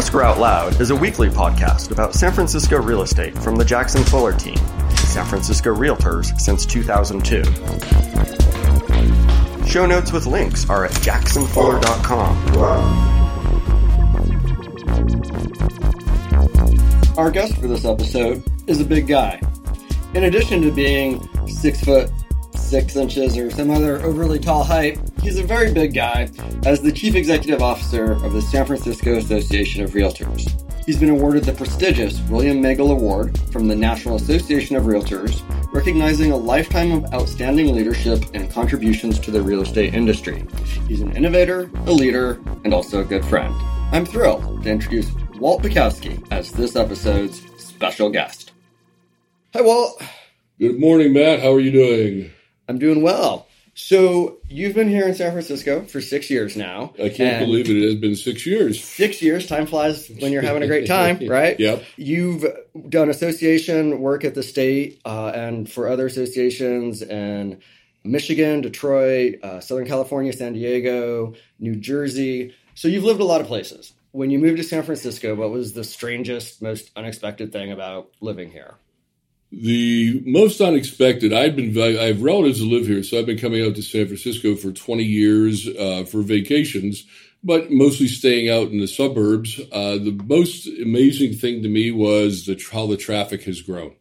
Escrow Out Loud is a weekly podcast about San Francisco real estate from the Jackson Fuller team, San Francisco Realtors since 2002. Show notes with links are at jacksonfuller.com. Our guest for this episode is a big guy. In addition to being six foot six inches or some other overly tall height, he's a very big guy as the chief executive officer of the San Francisco Association of Realtors. He's been awarded the prestigious William Magel Award from the National Association of Realtors, recognizing a lifetime of outstanding leadership and contributions to the real estate industry. He's an innovator, a leader, and also a good friend. I'm thrilled to introduce Walt Baczkowski as this episode's special guest. Hi, Walt. Good morning, Matt. How are you doing? I'm doing well. So you've been here in San Francisco for six years now. I can't believe it. It has been six years. Six years. Time flies when you're having a great time, right? Yep. You've done association work at the state uh, and for other associations in Michigan, Detroit, uh, Southern California, San Diego, New Jersey. So you've lived a lot of places. When you moved to San Francisco, what was the strangest, most unexpected thing about living here? The most unexpected. I've been. I have relatives who live here, so I've been coming out to San Francisco for 20 years uh, for vacations, but mostly staying out in the suburbs. Uh, the most amazing thing to me was the how the traffic has grown,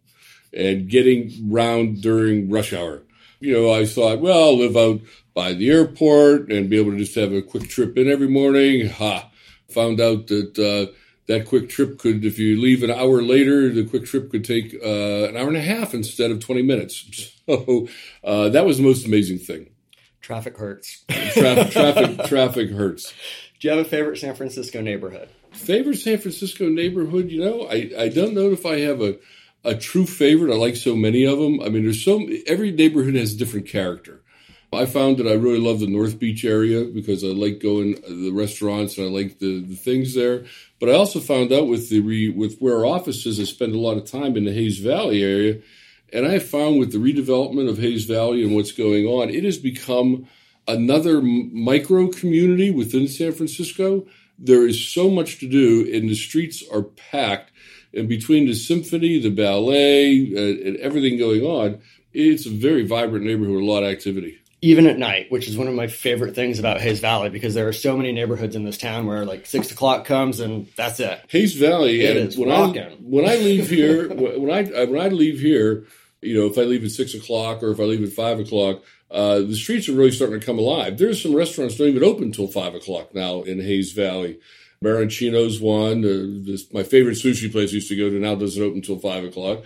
and getting round during rush hour. You know, I thought, well, I'll live out by the airport and be able to just have a quick trip in every morning. Ha! Found out that. Uh, that quick trip could, if you leave an hour later, the quick trip could take uh, an hour and a half instead of 20 minutes. So uh, that was the most amazing thing. Traffic hurts. Traffic, traffic, traffic hurts. Do you have a favorite San Francisco neighborhood? Favorite San Francisco neighborhood? You know, I, I don't know if I have a, a true favorite. I like so many of them. I mean, there's so every neighborhood has a different character. I found that I really love the North Beach area because I like going to the restaurants and I like the, the things there. But I also found out with the re, with where our office is, I spend a lot of time in the Hayes Valley area, and I found with the redevelopment of Hayes Valley and what's going on, it has become another micro community within San Francisco. There is so much to do, and the streets are packed. And between the symphony, the ballet, uh, and everything going on, it's a very vibrant neighborhood with a lot of activity even at night, which is one of my favorite things about Hayes Valley because there are so many neighborhoods in this town where like six o'clock comes and that's it. Hayes Valley, it is when rocking. I when I leave here, when I when I leave here, you know, if I leave at six o'clock or if I leave at five o'clock, uh, the streets are really starting to come alive. There's some restaurants don't even open until five o'clock now in Hayes Valley. Maraschino's one. Uh, this, my favorite sushi place I used to go to now doesn't open until five o'clock.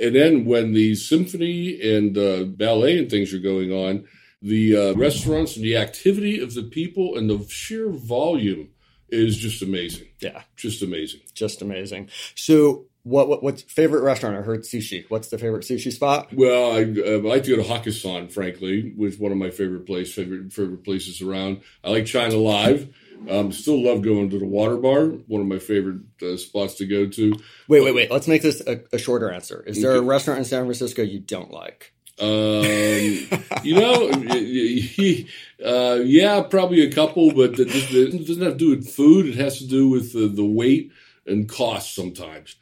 And then when the symphony and uh, ballet and things are going on, the uh, restaurants and the activity of the people and the sheer volume is just amazing. Yeah, just amazing. Just amazing. So, what, what what's favorite restaurant? I heard sushi. What's the favorite sushi spot? Well, I, uh, I like to go to Hakkasan, frankly, which is one of my favorite place favorite favorite places around. I like China Live. Um, still love going to the water bar. One of my favorite uh, spots to go to. Wait, wait, wait. Let's make this a, a shorter answer. Is there a restaurant in San Francisco you don't like? Um, you know, he, uh, yeah, probably a couple, but it doesn't have to do with food. It has to do with the, the weight and cost sometimes.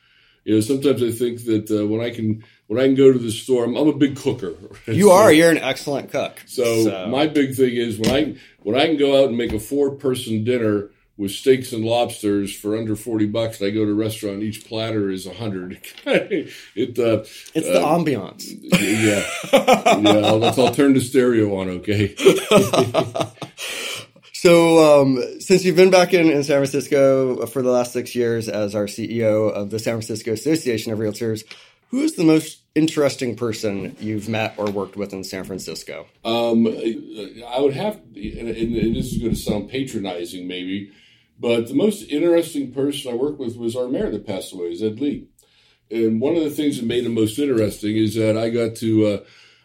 You know, sometimes I think that uh, when I can when I can go to the store, I'm, I'm a big cooker. You so, are. You're an excellent cook. So, so, my big thing is when I when I can go out and make a four person dinner with steaks and lobsters for under 40 bucks and I go to a restaurant each platter is 100 it uh, it's the uh, ambiance. yeah. Yeah I'll, I'll turn the stereo on okay? So um, since you've been back in, in San Francisco for the last six years as our CEO of the San Francisco Association of Realtors who is the most interesting person you've met or worked with in San Francisco? Um, I would have, and, and this is going to sound patronizing maybe, but the most interesting person I worked with was our mayor that passed away, Ed Lee. And one of the things that made him most interesting is that I got to, uh,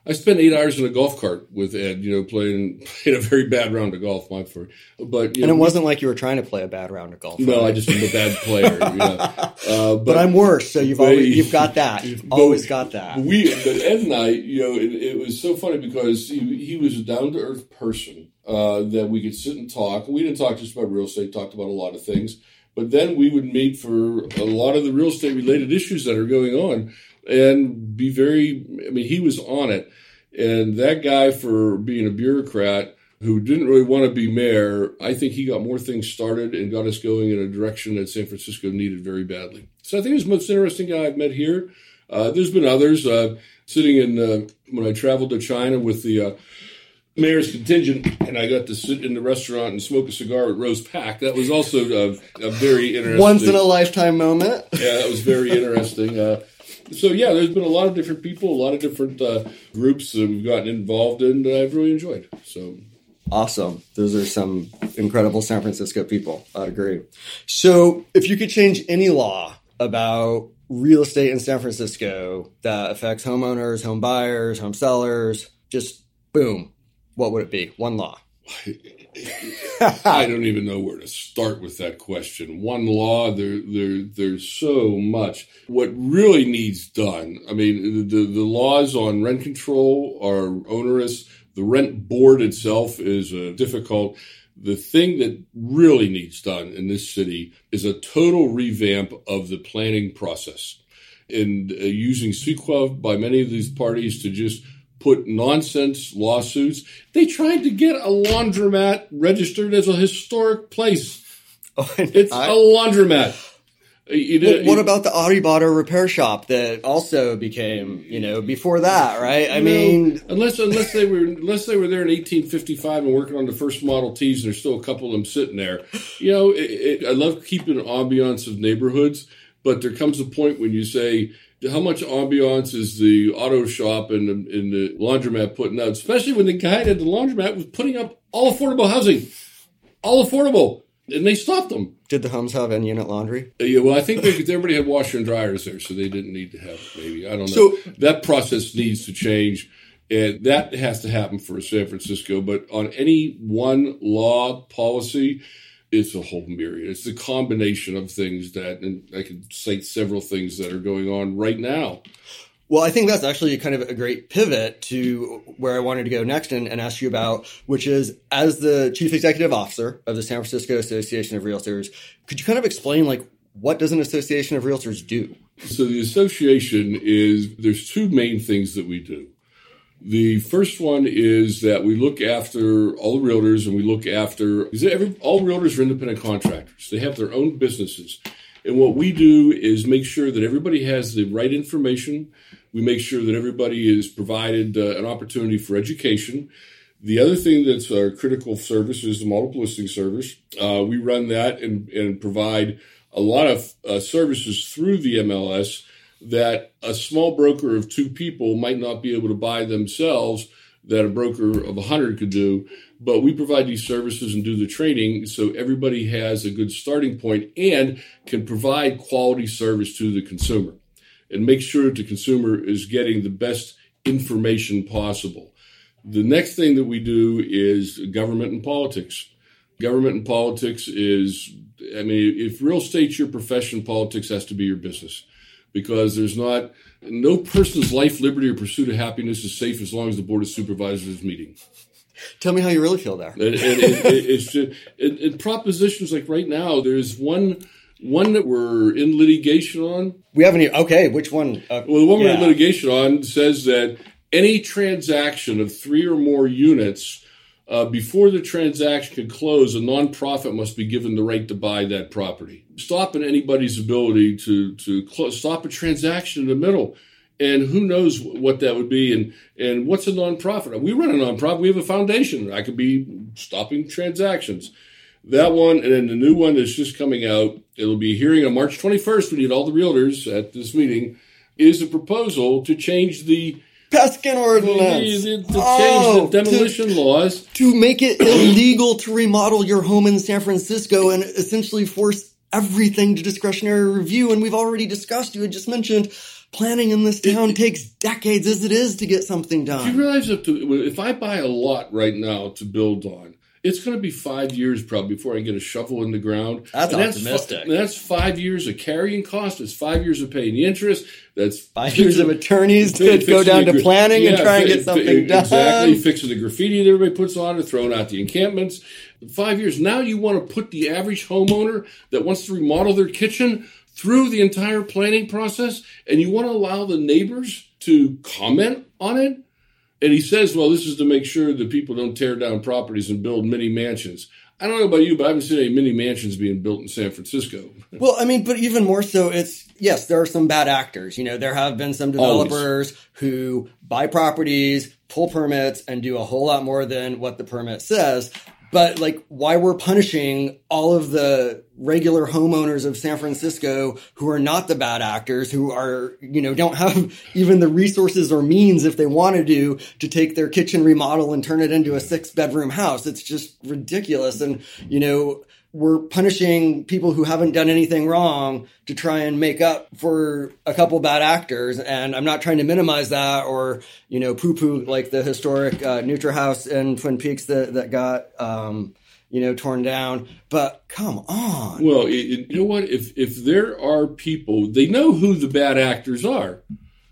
I spent eight hours in a golf cart with Ed, you know, playing, playing a very bad round of golf, my for, but and know, it wasn't like you were trying to play a bad round of golf. No, I just am a bad player. you know. uh, but, but, I'm worse, so you've always, you've got that. You've always got that. We, but Ed and I, you know, it, it was so funny because he, he was a down to earth person uh, that we could sit and talk. We didn't talk just about real estate, talked about a lot of things. But then we would meet for a lot of the real estate related issues that are going on and be very, I mean, he was on it. And that guy, for being a bureaucrat who didn't really want to be mayor, I think he got more things started and got us going in a direction that San Francisco needed very badly. So I think he's the most interesting guy I've met here. Uh, there's been others. Uh, sitting in, uh, when I traveled to China with the uh, mayor's contingent, and I got to sit in the restaurant and smoke a cigar with Rose Pak. That was also a, a very interesting. Once in a lifetime moment. yeah, that was very interesting. Uh, so yeah, there's been a lot of different people, a lot of different uh, groups that we've gotten involved in. That I've really enjoyed. So awesome. Those are some incredible San Francisco people. I'd agree. So if you could change any law about real estate in San Francisco that affects homeowners, home buyers, home sellers, just boom, what would it be? One law. I don't even know where to start with that question. One law, there, there, there's so much. What really needs done, I mean, the, the laws on rent control are onerous. The rent board itself is uh, difficult. The thing that really needs done in this city is a total revamp of the planning process and uh, using CEQA by many of these parties to just put nonsense lawsuits. They tried to get a laundromat registered as a historic place. Oh, it's I, a laundromat. well, what about the Audibata repair shop that also became, you know, before that, right? I mean, know, unless unless they were unless they were there in 1855 and working on the first Model Ts, and there's still a couple of them sitting there. You know, it, it, I love keeping an ambiance of neighborhoods, but there comes a point when you say how much ambiance is the auto shop and the, and the laundromat putting out, especially when the guy at the laundromat was putting up all affordable housing, all affordable, and they stopped them. Did the homes have in unit laundry? Uh, yeah, well, I think they, everybody had washer and dryers there, so they didn't need to have it, maybe. I don't know. So that process needs to change. And that has to happen for San Francisco. But on any one law policy, it's a whole myriad. It's a combination of things that, and I could cite several things that are going on right now. Well, I think that's actually kind of a great pivot to where I wanted to go next and, and, ask you about, which is as the chief executive officer of the San Francisco Association of Realtors, could you kind of explain like what does an association of realtors do? So the association is there's two main things that we do. The first one is that we look after all the realtors and we look after every, all realtors are independent contractors. They have their own businesses. And what we do is make sure that everybody has the right information. We make sure that everybody is provided uh, an opportunity for education. The other thing that's our critical service is the multiple listing service. Uh, we run that and, and, provide a lot of uh, services through the MLS that a small broker of two people might not be able to buy themselves that a broker of 100 could do. But we provide these services and do the training so everybody has a good starting point and can provide quality service to the consumer and make sure the consumer is getting the best information possible. The next thing that we do is government and politics. Government and politics is, I mean, if real estate's your profession, politics has to be your business because there's not no person's life, liberty, or pursuit of happiness is safe as long as the board of supervisors is meeting. Tell me how you really feel there. And, and, and it's just in propositions like right now. There's one one that we're in litigation on. We haven't. Even, okay, which one? Uh, well, the one yeah. we're in litigation on says that any transaction of three or more units uh, before the transaction can close, a nonprofit must be given the right to buy that property. Stopping anybody's ability to to close, stop a transaction in the middle, and who knows what that would be, and and what's a nonprofit? We run a nonprofit. We have a foundation. I could be stopping transactions. That one, and then the new one that's just coming out. It'll be hearing on March 21st. We need all the realtors at this meeting. Is a proposal to change the Peskin ordinance. To, to oh, change the oh, demolition to, laws. To make it illegal to remodel your home in San Francisco and essentially force everything to discretionary review. And we've already discussed, you had just mentioned, planning in this town it, takes decades as it is to get something done. You realize that to, if I buy a lot right now to build on, It's going to be five years probably before I get a shovel in the ground. That's And optimistic. fi- that's five years of carrying cost. It's five years of paying the interest. That's Five years of attorneys to go down to planning and try and get something done. Exactly, fixing the graffiti that everybody puts on it, throwing out the encampments. Five years. Now you want to put the average homeowner that wants to remodel their kitchen through the entire planning process, and you want to allow the neighbors to comment on it. And he says, well, this is to make sure that people don't tear down properties and build mini mansions. I don't know about you, but I haven't seen any mini mansions being built in San Francisco. Well, I mean, but even more so, it's yes, there are some bad actors. You know, there have been some Always. developers who buy properties, pull permits, and do a whole lot more than what the permit says. But like, why we're punishing all of the regular homeowners of San Francisco who are not the bad actors, who are, you know, don't have even the resources or means if they want to do to take their kitchen remodel and turn it into a six bedroom house. It's just ridiculous. And, you know, we're punishing people who haven't done anything wrong to try and make up for a couple bad actors. And I'm not trying to minimize that or, you know, poo poo like the historic uh, Neutra House in Twin Peaks that, that got, um, you know, torn down. But come on. Well, you know what? If if there are people, they know who the bad actors are.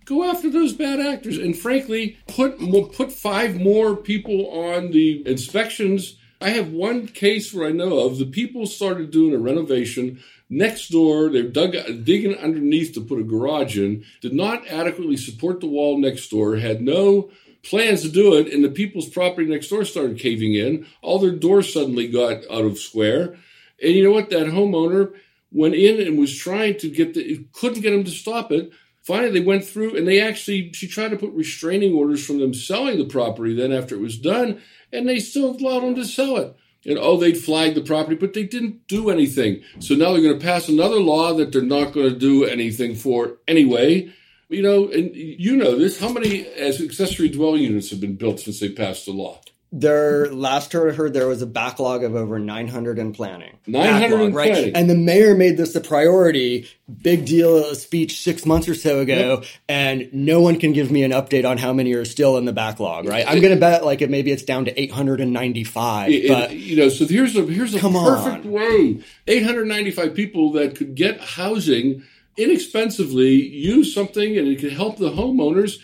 Go after those bad actors, and frankly, put put five more people on the inspections. I have one case where I know of the people started doing a renovation next door. They're dug digging underneath to put a garage in. Did not adequately support the wall next door. Had no plans to do it, and the people's property next door started caving in. All their doors suddenly got out of square. And you know what? That homeowner went in and was trying to get the, couldn't get him to stop it. Finally, they went through and they actually, she tried to put restraining orders from them selling the property then after it was done, and they still allowed them to sell it. And oh, they'd flagged the property, but they didn't do anything. So now they're going to pass another law that they're not going to do anything for anyway. You know, and you know this. How many as accessory dwelling units have been built since they passed the law? There, last I heard, there was a backlog of over 900 in planning. 900 Backlog, right? And the mayor made this a priority, big deal speech six months or so ago, and no one can give me an update on how many are still in the backlog, right? I'm going to bet like it, maybe it's down to 895, It- but you know, so here's a here's a perfect on. way. 895 people that could get housing inexpensively, use something, and it could help the homeowners.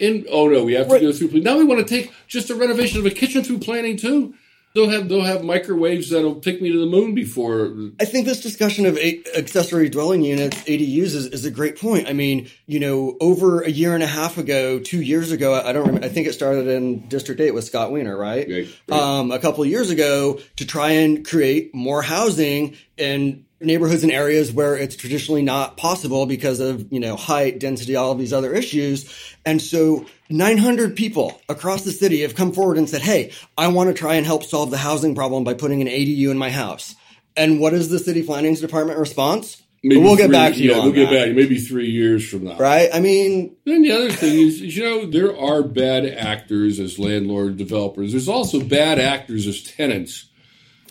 And oh no, we have to Right. go through. Now we want to take just a renovation of a kitchen through planning too. They'll have they'll have microwaves that'll take me to the moon before. I think this discussion of accessory dwelling units, ADUs, is, is a great point. I mean, you know, over a year and a half ago, two years ago, I don't remember, I think it started in District 8 with Scott Wiener, right? Right, right. Um, a couple of years ago to try and create more housing in neighborhoods and areas where it's traditionally not possible because of, you know, height, density, all of these other issues. And so 900 people across the city have come forward and said, Hey, I want to try and help solve the housing problem by putting an ADU in my house. And what is the city planning's department response? maybe we'll get back to you Yeah, we'll get that, back. Maybe three years from now. Right? I mean, Then the other thing is, you know, there are bad actors as landlord developers. There's also bad actors as tenants.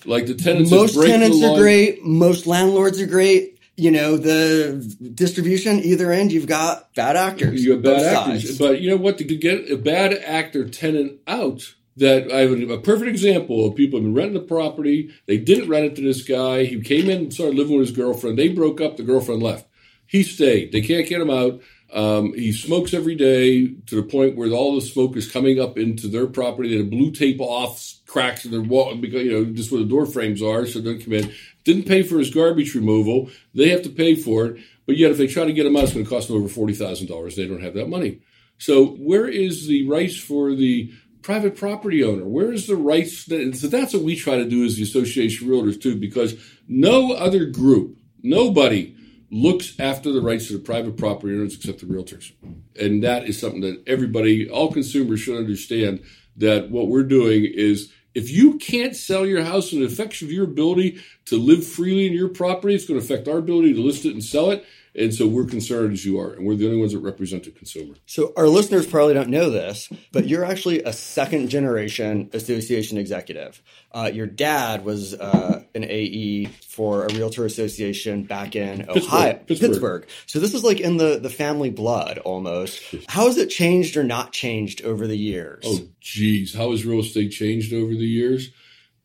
Like the tenants most tenants are great. Most landlords are great. You know, the distribution, either end, you've got bad actors. You have bad actors, sides. but you know what? To get a bad actor tenant out, that I have a, a perfect example of people have been renting the property. They didn't rent it to this guy. He came in and started living with his girlfriend. They broke up. The girlfriend left. He stayed. They can't get him out. Um, he smokes every day to the point where all the smoke is coming up into their property. They had blue tape off cracks in their wall because you know just where the door frames are, so they don't come in. Didn't pay for his garbage removal. They have to pay for it. But yet, if they try to get him out, it's going to cost them over forty thousand dollars. They don't have that money. So where is the rights for the private property owner? Where is the rights? That, so that's what we try to do as the Association of Realtors too, because no other group, nobody looks after the rights of the private property owners except the realtors. And that is something that everybody, all consumers should understand that what we're doing is if you can't sell your house and it affects your ability to live freely in your property, it's going to affect our ability to list it and sell it. And so we're concerned as you are, and we're the only ones that represent the consumer. So our listeners probably don't know this, but you're actually a second generation association executive. Uh, your dad was uh, an AE for a realtor association back in Ohio, Pittsburgh. So this is like in the, the family blood almost. How has it changed or not changed over the years? Oh, geez, how has real estate changed over the years?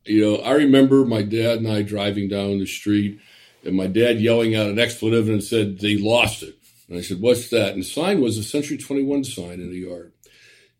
You know, I remember my dad and I driving down the street, and my dad yelling out an expletive and said they lost it. And I said, "What's that?" And the sign was a Century 21 sign in the yard.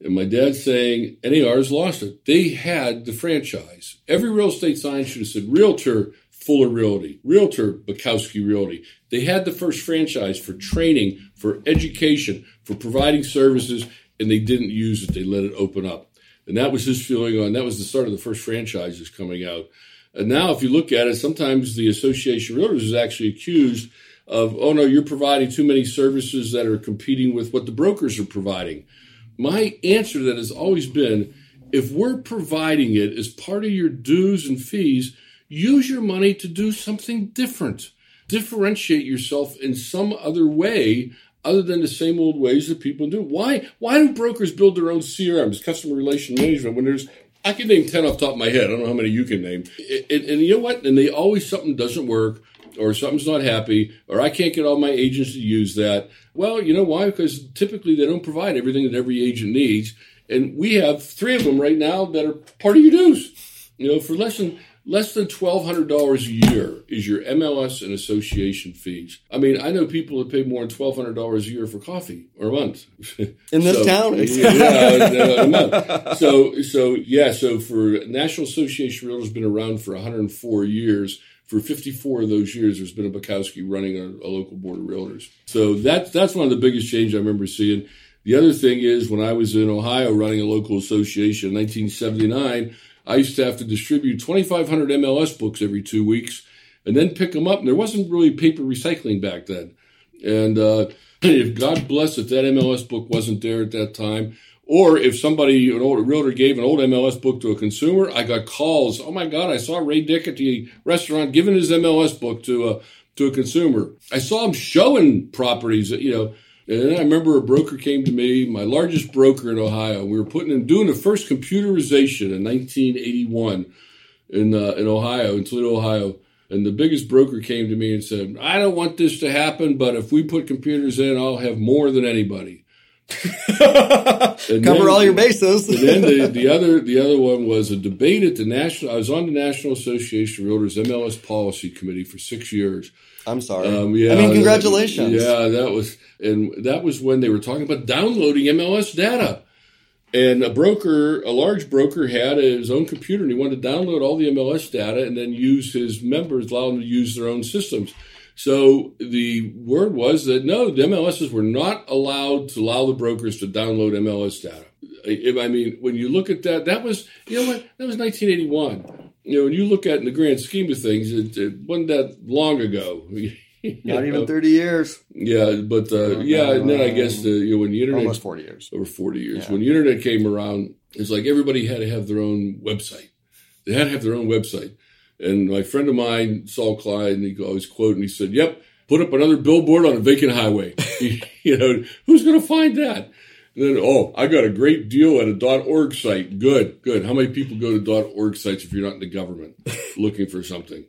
And my dad saying, NAR's lost it. They had the franchise. Every real estate sign should have said Realtor Fuller Realty, Realtor Baczkowski Realty. They had the first franchise for training, for education, for providing services, and they didn't use it. They let it open up. And that was his feeling on that was the start of the first franchises coming out. And now, if you look at it, sometimes the Association of Realtors is actually accused of, oh no, you're providing too many services that are competing with what the brokers are providing. My answer to that has always been if we're providing it as part of your dues and fees, use your money to do something different. Differentiate yourself in some other way other than the same old ways that people do. Why why do brokers build their own CRMs, customer relation management, when there's I can name 10 off the top of my head. I don't know how many you can name. And, and you know what? And they always something doesn't work or something's not happy or I can't get all my agents to use that. Well, you know why? Because typically they don't provide everything that every agent needs. And we have three of them right now that are part of your dues. You know, for less than less than twelve hundred dollars a year is your MLS and association fees. I mean, I know people that pay more than twelve hundred dollars a year for coffee or a month in this so, town. yeah, a month. So, so yeah, so for National Association Realtors, been around for one hundred and four years. For 54 of those years, there's been a Baczkowski running a, a local board of realtors. So that's that's one of the biggest changes I remember seeing. The other thing is when I was in Ohio running a local association in 1979 I used to have to distribute 2,500 MLS books every two weeks and then pick them up. And there wasn't really paper recycling back then. And uh, if God bless if that MLS book wasn't there at that time, or if somebody, an old realtor gave an old MLS book to a consumer, I got calls. Oh my God, I saw Ray Dick at the restaurant giving his MLS book to a to a consumer. I saw him showing properties, you know, and I remember a broker came to me, my largest broker in Ohio. We were putting in doing the first computerization in 1981 in uh, in Ohio, in Toledo, Ohio. And the biggest broker came to me and said, "I don't want this to happen, but if we put computers in, I'll have more than anybody." Cover then, all your bases. and then the, the other the other one was a debate at the national. I was on the National Association of Realtors MLS Policy Committee for six years I'm sorry. Um, yeah, I mean, congratulations. yeah, that was and that was when they were talking about downloading MLS data. And a broker, a large broker, had his own computer and he wanted to download all the MLS data and then use his members, allow them to use their own systems. So the word was that no, the MLSs were not allowed to allow the brokers to download MLS data. I mean, when you look at that, that was, you know what, that was 1981 you know, when you look at in the grand scheme of things, it, it wasn't that long ago. Not even thirty years. Yeah, but uh, yeah, and then I guess the, you know when the internet almost forty years over forty years yeah. when the internet came around, it's like everybody had to have their own website. They had to have their own website. And my friend of mine, Saul and he always quote, and he said, "Yep, put up another billboard on a vacant highway. you know, who's going to find that?" And then, oh, I got a great deal at a .org site. Good, good. How many people go to .org sites if you're not in the government looking for something?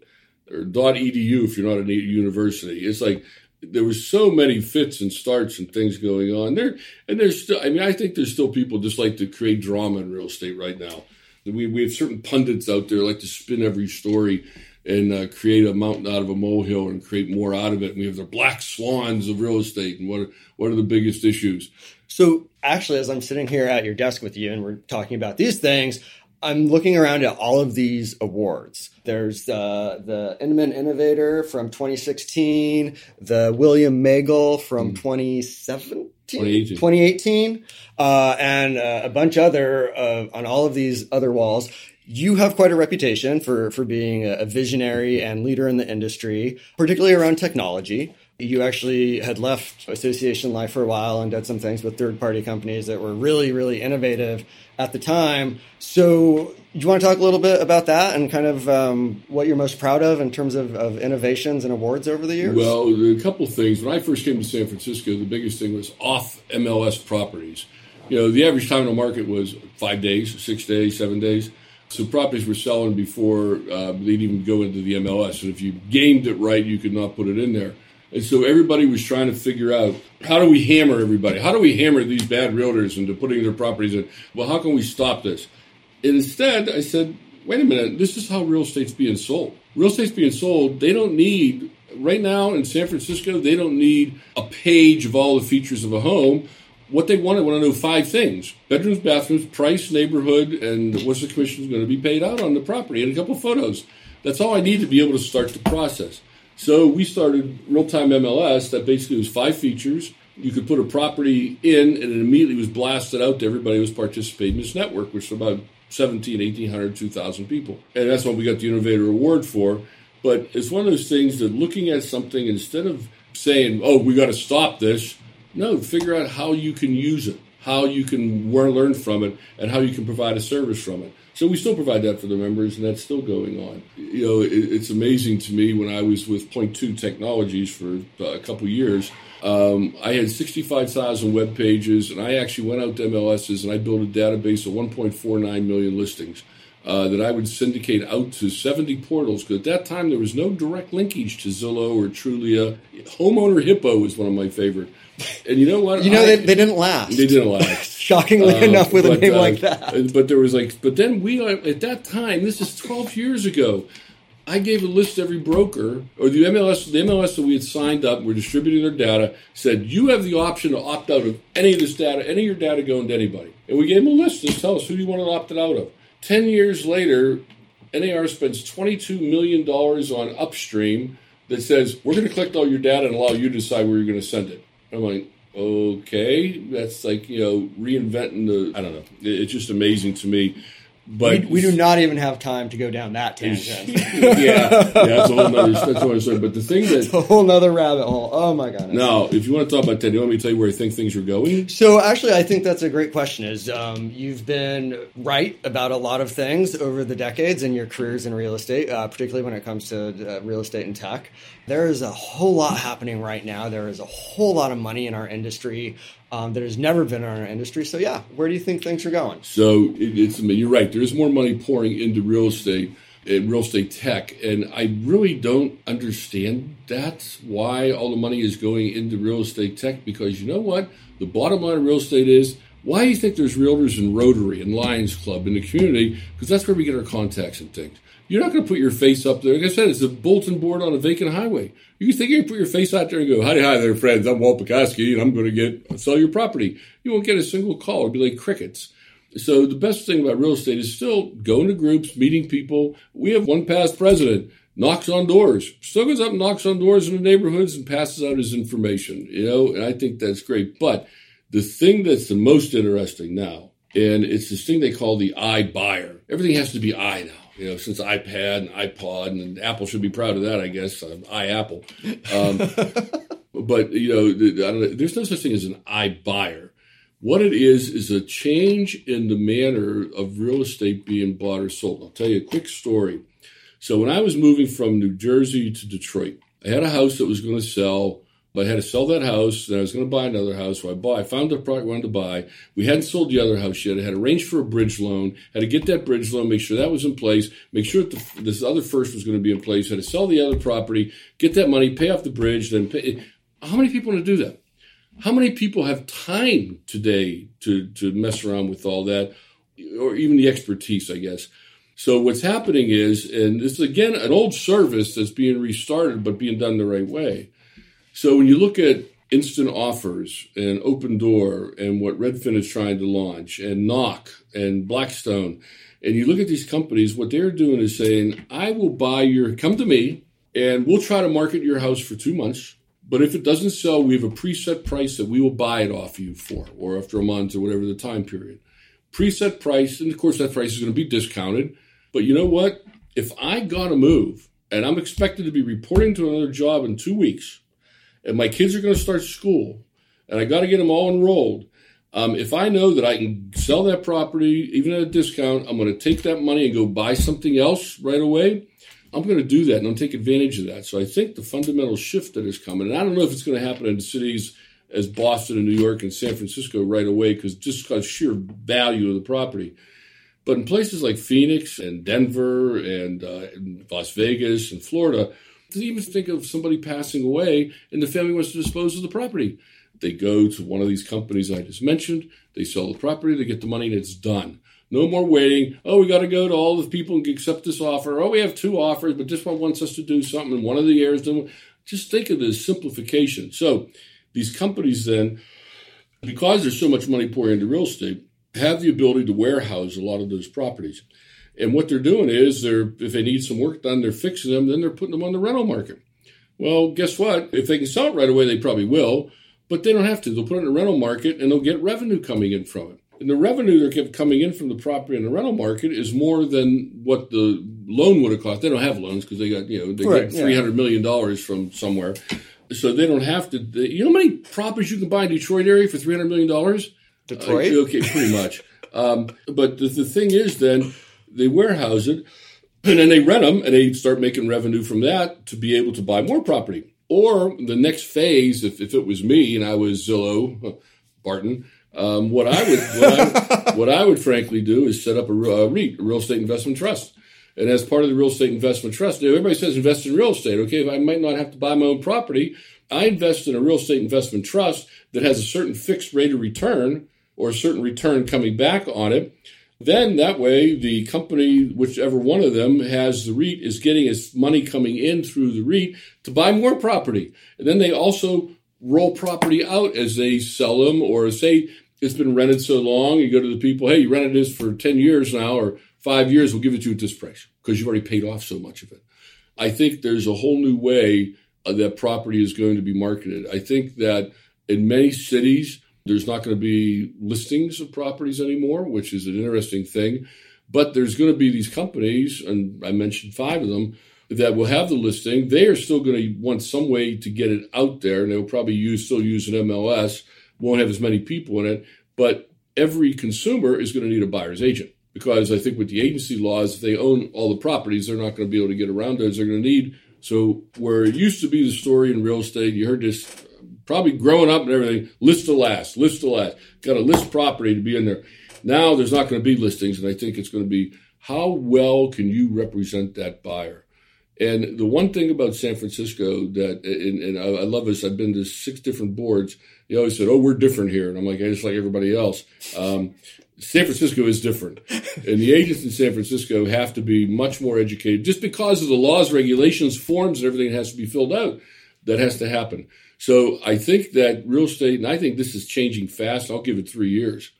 Or .edu if you're not at a university. It's like there were so many fits and starts and things going on there. And there's still, I mean, I think there's still people just like to create drama in real estate right now. We, we have certain pundits out there like to spin every story and uh, create a mountain out of a molehill and create more out of it. And we have the black swans of real estate and what are, what are the biggest issues. So actually, as I'm sitting here at your desk with you and we're talking about these things, I'm looking around at all of these awards. There's uh, the Inman Innovator from 2016, the William Magel from mm. 2017. 2018, 2018 uh, and uh, a bunch other uh, on all of these other walls you have quite a reputation for for being a visionary and leader in the industry, particularly around technology. You actually had left Association Life for a while and did some things with third party companies that were really, really innovative at the time. So, do you want to talk a little bit about that and kind of um, what you're most proud of in terms of, of innovations and awards over the years? Well, a couple of things. When I first came to San Francisco, the biggest thing was off MLS properties. You know, the average time the market was five days, six days, seven days. So properties were selling before uh, they'd even go into the MLS. And if you gamed it right, you could not put it in there. And so everybody was trying to figure out how do we hammer everybody? How do we hammer these bad realtors into putting their properties in? Well, how can we stop this? And instead, I said, wait a minute, this is how real estate's being sold. Real estate's being sold, they don't need, right now in San Francisco, they don't need a page of all the features of a home. What they want, they want to know five things bedrooms, bathrooms, price, neighborhood, and what's the commission going to be paid out on the property, and a couple photos. That's all I need to be able to start the process. So we started real time MLS that basically was five features. You could put a property in, and it immediately was blasted out to everybody who was participating in this network, which was about 17, 1800, 2000 people. And that's what we got the Innovator Award for. But it's one of those things that looking at something instead of saying, oh, we got to stop this, no, figure out how you can use it, how you can learn from it, and how you can provide a service from it. So we still provide that for the members, and that's still going on. You know, it, it's amazing to me when I was with Point Two Technologies for a couple years. Um, I had 65,000 web pages, and I actually went out to MLSs and I built a database of 1.49 million listings. Uh, that I would syndicate out to 70 portals because at that time there was no direct linkage to Zillow or Trulia. Homeowner Hippo was one of my favorite. And you know what? You know, I, they, they didn't last. They didn't last. Shockingly uh, enough, with but, a name uh, like that. But there was like, but then we, at that time, this is 12 years ago, I gave a list to every broker or the MLS, the MLS that we had signed up, we're distributing their data, said you have the option to opt out of any of this data, any of your data going to anybody. And we gave them a list. Just tell us who do you want to opt it out of. Ten years later, NAR spends $22 million on upstream that says we're going to collect all your data and allow you to decide where you're going to send it. I'm like, okay, that's like you know reinventing the. I don't know. It's just amazing to me but we, we, do not even have time to go down that tangent. yeah, yeah, that's a whole nother. That's story. But the thing that it's a whole nother rabbit hole. Oh my god! Now, if you want to talk about that, do you want me to tell you where I think things are going? So, actually, I think that's a great question. Is um, you've been right about a lot of things over the decades in your careers in real estate, uh, particularly when it comes to uh, real estate and tech. There is a whole lot happening right now. There is a whole lot of money in our industry um, that has never been in our industry. So, yeah, where do you think things are going? So, it, it's you're right. There is more money pouring into real estate and real estate tech, and I really don't understand that why all the money is going into real estate tech. Because you know what, the bottom line of real estate is. Why do you think there's realtors in Rotary and Lions Club in the community? Because that's where we get our contacts and things. You're not going to put your face up there. Like I said, it's a bulletin board on a vacant highway. You think you put your face out there and go, "Howdy, hi there, friends. I'm Walt Baczkowski, and I'm going to get sell your property." You won't get a single call. It'll be like crickets. So the best thing about real estate is still going to groups, meeting people. We have one past president knocks on doors, still goes up and knocks on doors in the neighborhoods and passes out his information. You know, and I think that's great. But the thing that's the most interesting now, and it's this thing they call the I buyer. Everything has to be i now you know, since iPad and iPod, and Apple should be proud of that, I guess. Uh, iApple. Um, but you know, know, there's no such thing as an I buyer. What it is is a change in the manner of real estate being bought or sold. I'll tell you a quick story. So when I was moving from New Jersey to Detroit, I had a house that was going to sell but I had to sell that house. Then I was going to buy another house. So I bought. I found the product I wanted to buy. We hadn't sold the other house yet. I had arranged for a bridge loan. Had to get that bridge loan, make sure that was in place, make sure that the, this other first was going to be in place. Had to sell the other property, get that money, pay off the bridge, then pay. How many people want to do that? How many people have time today to to mess around with all that, or even the expertise? I guess. So what's happening is, and this is again an old service that's being restarted, but being done the right way so when you look at instant offers and Opendoor and what Redfin is trying to launch and Knock and Blackstone, and you look at these companies, what they're doing is saying, I will buy your, come to me and we'll try to market your house for two months. But if it doesn't sell, we have a preset price that we will buy it off you for, or after a month or whatever the time period. Preset price, and of course that price is going to be discounted. But you know what? If I got a move and I'm expected to be reporting to another job in two weeks, and my kids are going to start school, and I got to get them all enrolled. Um, if I know that I can sell that property even at a discount, I'm going to take that money and go buy something else right away. I'm going to do that and I'm take advantage of that. So I think the fundamental shift that is coming, and I don't know if it's going to happen in cities as Boston and New York and San Francisco right away, because just because sheer value of the property. But in places like Phoenix and Denver and, uh, and Las Vegas and Florida, to even think of somebody passing away and the family wants to dispose of the property. They go to one of these companies I just mentioned, they sell the property, they get the money, and it's done. No more waiting. Oh, we got to go to all the people and accept this offer. Oh, we have two offers, but this one wants us to do something, and one of the heirs. Just think of this simplification. So these companies then, because there's so much money pouring into real estate, have the ability to warehouse a lot of those properties. And what they're doing is they're if they need some work done, they're fixing them, then they're putting them on the rental market. Well, guess what? If they can sell it right away, they probably will, but they don't have to. They'll put it in the rental market and they'll get revenue coming in from it. And the revenue they're coming in from the property in the rental market is more than what the loan would have cost. They don't have loans because they got, you know, they right, get $300 yeah. million dollars from somewhere. So they don't have to. They, you know how many properties you can buy in Detroit area for $300 million? Detroit? Uh, okay, pretty much. um, but the, the thing is then, they warehouse it and then they rent them and they start making revenue from that to be able to buy more property. Or the next phase, if, if it was me and I was Zillow, Barton, um, what I would what I, what I, would frankly do is set up a, a REIT, a real estate investment trust. And as part of the real estate investment trust, everybody says invest in real estate. Okay, if I might not have to buy my own property, I invest in a real estate investment trust that has a certain fixed rate of return or a certain return coming back on it. Then that way, the company, whichever one of them has the REIT, is getting its money coming in through the REIT to buy more property. And then they also roll property out as they sell them, or say it's been rented so long, you go to the people, hey, you rented this for 10 years now, or five years, we'll give it to you at this price because you've already paid off so much of it. I think there's a whole new way uh, that property is going to be marketed. I think that in many cities, there's not going to be listings of properties anymore, which is an interesting thing. But there's going to be these companies, and I mentioned five of them, that will have the listing. They are still going to want some way to get it out there, and they'll probably use still use an MLS. Won't have as many people in it, but every consumer is going to need a buyer's agent because I think with the agency laws, if they own all the properties, they're not going to be able to get around those. They're going to need so where it used to be the story in real estate, you heard this probably growing up and everything, list to last, list to last. Got to list property to be in there. Now there's not going to be listings, and I think it's going to be how well can you represent that buyer? And the one thing about San Francisco that, and, and I love this, I've been to six different boards. They always said, "Oh, we're different here," and I'm like, "I just like everybody else." Um, San Francisco is different, and the agents in San Francisco have to be much more educated, just because of the laws, regulations, forms, and everything has to be filled out. That has to happen. So I think that real estate, and I think this is changing fast. I'll give it three years.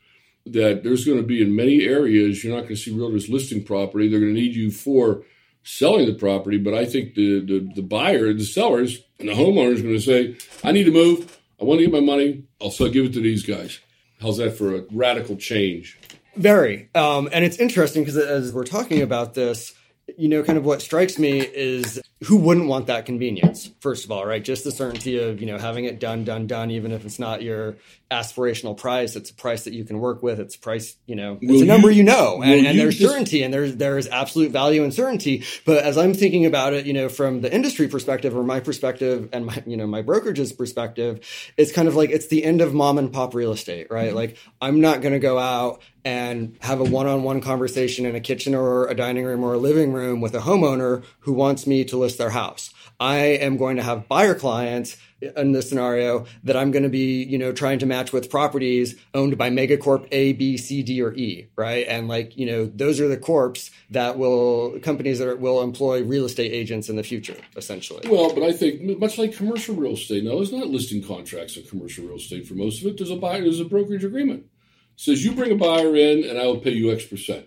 That there's going to be in many areas you're not going to see realtors listing property. They're going to need you for selling the property. But I think the the, the buyer, the sellers, and the homeowner is going to say, "I need to move. I want to get my money. I'll so give it to these guys." How's that for a radical change? Very. Um, and it's interesting because as we're talking about this, you know, kind of what strikes me is who wouldn't want that convenience first of all right? Just the certainty of you know having it done done done even if it's not your aspirational price. It's a price that you can work with. It's a price you know it's will a number you, you know and, and there's just... certainty and there's there's absolute value in certainty. But as i'm thinking about it you know from the industry perspective or my perspective and my you know my brokerage's perspective it's kind of like it's the end of mom and pop real estate right? Mm-hmm. like i'm not going to go out and have a one-on-one conversation in a kitchen or a dining room or a living room with a homeowner who wants me to list their house. I am going to have buyer clients in this scenario that I'm going to be, you know, trying to match with properties owned by megacorp A, B, C, D, or E, right? And like, you know, those are the corps that will companies that will employ real estate agents in the future, essentially. Well, but I think much like commercial real estate, now there's not listing contracts in commercial real estate for most of it. There's a buyer, there's a brokerage agreement. It says you bring a buyer in, and I will pay you X percent.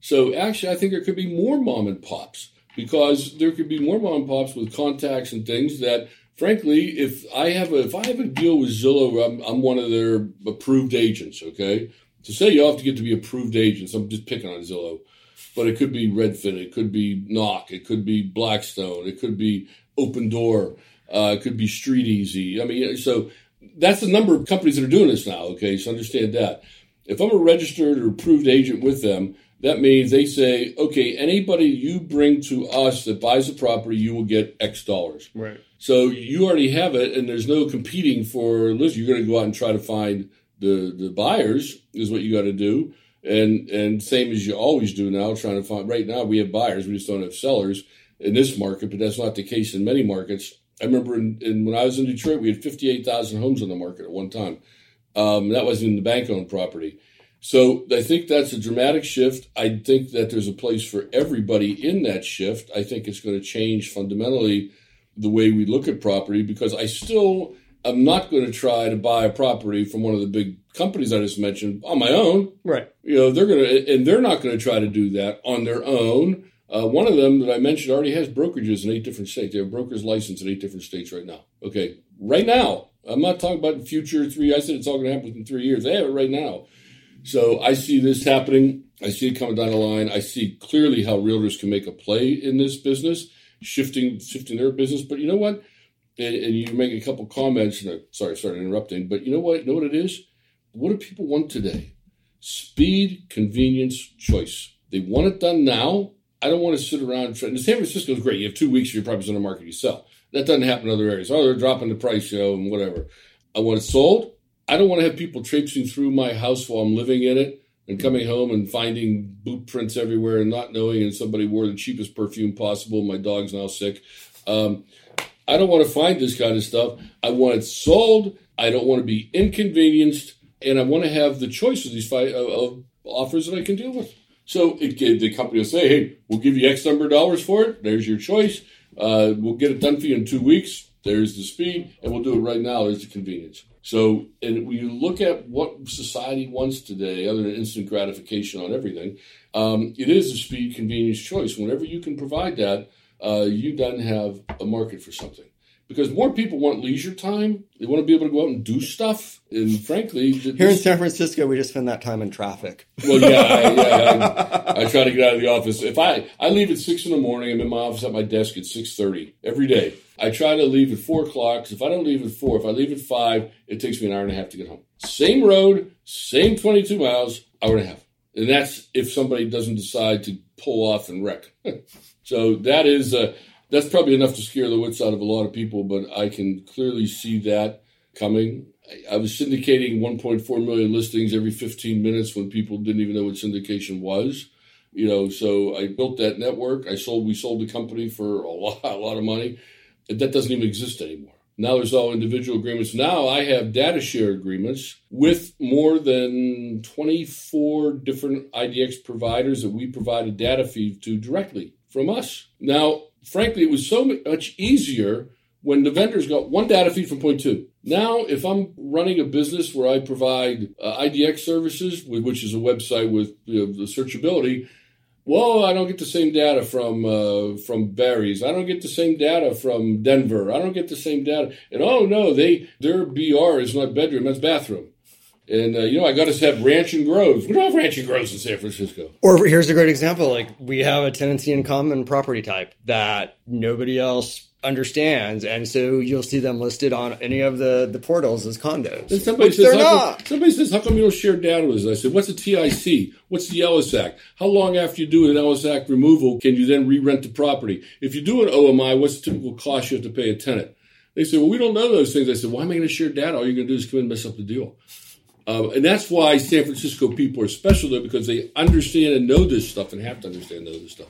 So actually, I think there could be more mom and pops because there could be more mom and pops with contacts and things that frankly if i have a if i have a deal with zillow i'm, I'm one of their approved agents okay? To say you have to get to be approved agents i'm just picking on zillow. But it could be redfin it could be knock it could be blackstone it could be Opendoor uh, it could be StreetEasy i mean so that's the number of companies that are doing this now okay? So understand that. If i'm a registered or approved agent with them that means they say, okay, anybody you bring to us that buys a property, you will get X dollars. Right. So you already have it, and there's no competing for. Listen, you're going to go out and try to find the the buyers is what you got to do, and and same as you always do now, trying to find. Right now, we have buyers, we just don't have sellers in this market, but that's not the case in many markets. I remember in, in when I was in Detroit, we had 58,000 homes on the market at one time. Um, that wasn't in the bank owned property. So I think that's a dramatic shift. I think that there's a place for everybody in that shift. I think it's going to change fundamentally the way we look at property because I still am not going to try to buy a property from one of the big companies I just mentioned on my own. Right. You know, they're going to, and they're not going to try to do that on their own. Uh, one of them that I mentioned already has brokerages in eight different states. They have brokers licensed in eight different states right now. Okay, right now. I'm not talking about future three. I said it's all going to happen within three years. They have it right now. So I see this happening. I see it coming down the line. I see clearly how realtors can make a play in this business, shifting shifting their business. But you know what? And, and you make a couple comments. And I, sorry, sorry interrupting. But you know what? Know what it is? What do people want today? Speed, convenience, choice. They want it done now. I don't want to sit around. Trying, San Francisco is great. You have two weeks, you're probably on the market, you sell. That doesn't happen in other areas. Oh, they're dropping the price, you know, and whatever. I want it sold. I don't want to have people traipsing through my house while I'm living in it and coming home and finding boot prints everywhere and not knowing and somebody wore the cheapest perfume possible. My dog's now sick. Um, I don't want to find this kind of stuff. I want it sold. I don't want to be inconvenienced, and I want to have the choice of these five uh, offers that I can deal with. So it, the company will say, "Hey, we'll give you X number of dollars for it. There's your choice. Uh, we'll get it done for you in two weeks. There's the speed, and we'll do it right now. There's the convenience." So, and when you look at what society wants today, other than instant gratification on everything, um, it is a speed, convenience choice. Whenever you can provide that, uh, you then have a market for something. Because more people want leisure time. They want to be able to go out and do stuff. And frankly, this, here in San Francisco, we just spend that time in traffic. Well, yeah, yeah. I, I, try to get out of the office. If I I leave at six in the morning, I'm in my office at my desk at six thirty every day. I try to leave at four o'clock. If I don't leave at four, if I leave at five, it takes me an hour and a half to get home. Same road, same twenty-two miles, hour and a half. And that's if somebody doesn't decide to pull off and wreck. so that is. Uh, that's probably enough to scare the wits out of a lot of people, but I can clearly see that coming. I was syndicating 1.4 million listings every 15 minutes when people didn't even know what syndication was. You know, so I built that network. I sold, we sold the company for a lot, a lot of money. That doesn't even exist anymore. Now there's all individual agreements. Now I have data share agreements with more than 24 different IDX providers that we provide a data feed to directly from us. Now, frankly, it was so much easier when the vendors got one data feed from Point2. Now, if I'm running a business where I provide uh, IDX services, which is a website with you know, the searchability, well, I don't get the same data from uh, from BAREIS. I don't get the same data from Denver. I don't get the same data. And oh no, they their BR is not bedroom, that's bathroom. And uh, you know, I got to have ranch and groves. We don't have ranch and groves in San Francisco. Or here's a great example: like we have a tenancy in common property type that nobody else understands, and so you'll see them listed on any of the, the portals as condos. And somebody says, they're not. Come, somebody says, "How come you don't share data with us?" I said, "What's a TIC? What's the Ellis Act? How long after you do an Ellis Act removal can you then re-rent the property? If you do an OMI, what's the typical cost you have to pay a tenant?" They said, "Well, we don't know those things." I said, "Why am I going to share data? All you're going to do is come in and mess up the deal." Um, and that's why San Francisco people are special there because they understand and know this stuff and have to understand and know this stuff.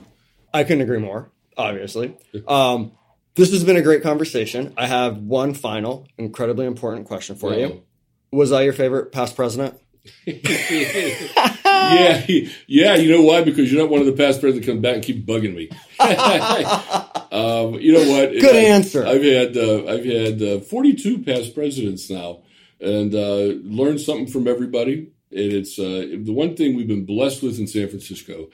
I couldn't agree more, obviously. Um, this has been a great conversation. I have one final, incredibly important question for yeah. you. Was I your favorite past president? yeah, yeah. You know why? Because you're not one of the past presidents that come back and keep bugging me. um, you know what? Good I, answer. I've had uh, I've had uh, 42 past presidents now, and uh, learned something from everybody. And it's uh, the one thing we've been blessed with in San Francisco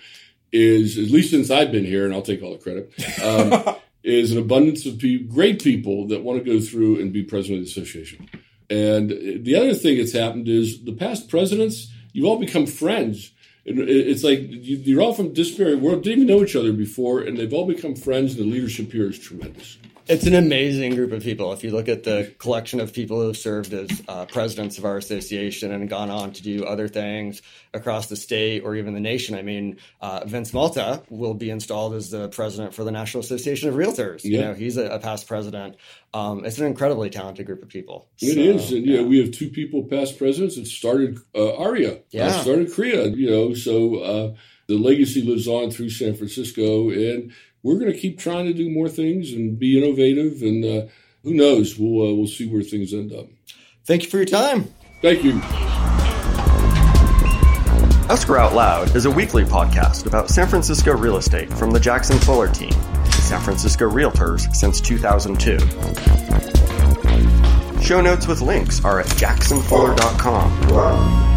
is, at least since I've been here, and I'll take all the credit, um, is an abundance of people, great people that want to go through and be president of the association. And the other thing that's happened is the past presidents, you've all become friends. It's like you're all from disparate worlds, didn't even know each other before, and they've all become friends, and the leadership here is tremendous. It's an amazing group of people. If you look at the collection of people who have served as uh, presidents of our association and gone on to do other things across the state or even the nation, I mean, uh, Vince Malta will be installed as the president for the National Association of Realtors. Yeah. You know, he's a, a past president. Um, it's an incredibly talented group of people. It so, is, and yeah. we have two people past presidents. It started uh, Aria, yeah, uh, started Korea. You know, so uh, the legacy lives on through San Francisco and we're going to keep trying to do more things and be innovative. And uh, who knows? We'll uh, we'll see where things end up. Thank you for your time. Thank you. Escrow Out Loud is a weekly podcast about San Francisco real estate from the Jackson Fuller team, San Francisco Realtors since 2002. Show notes with links are at jacksonfuller.com.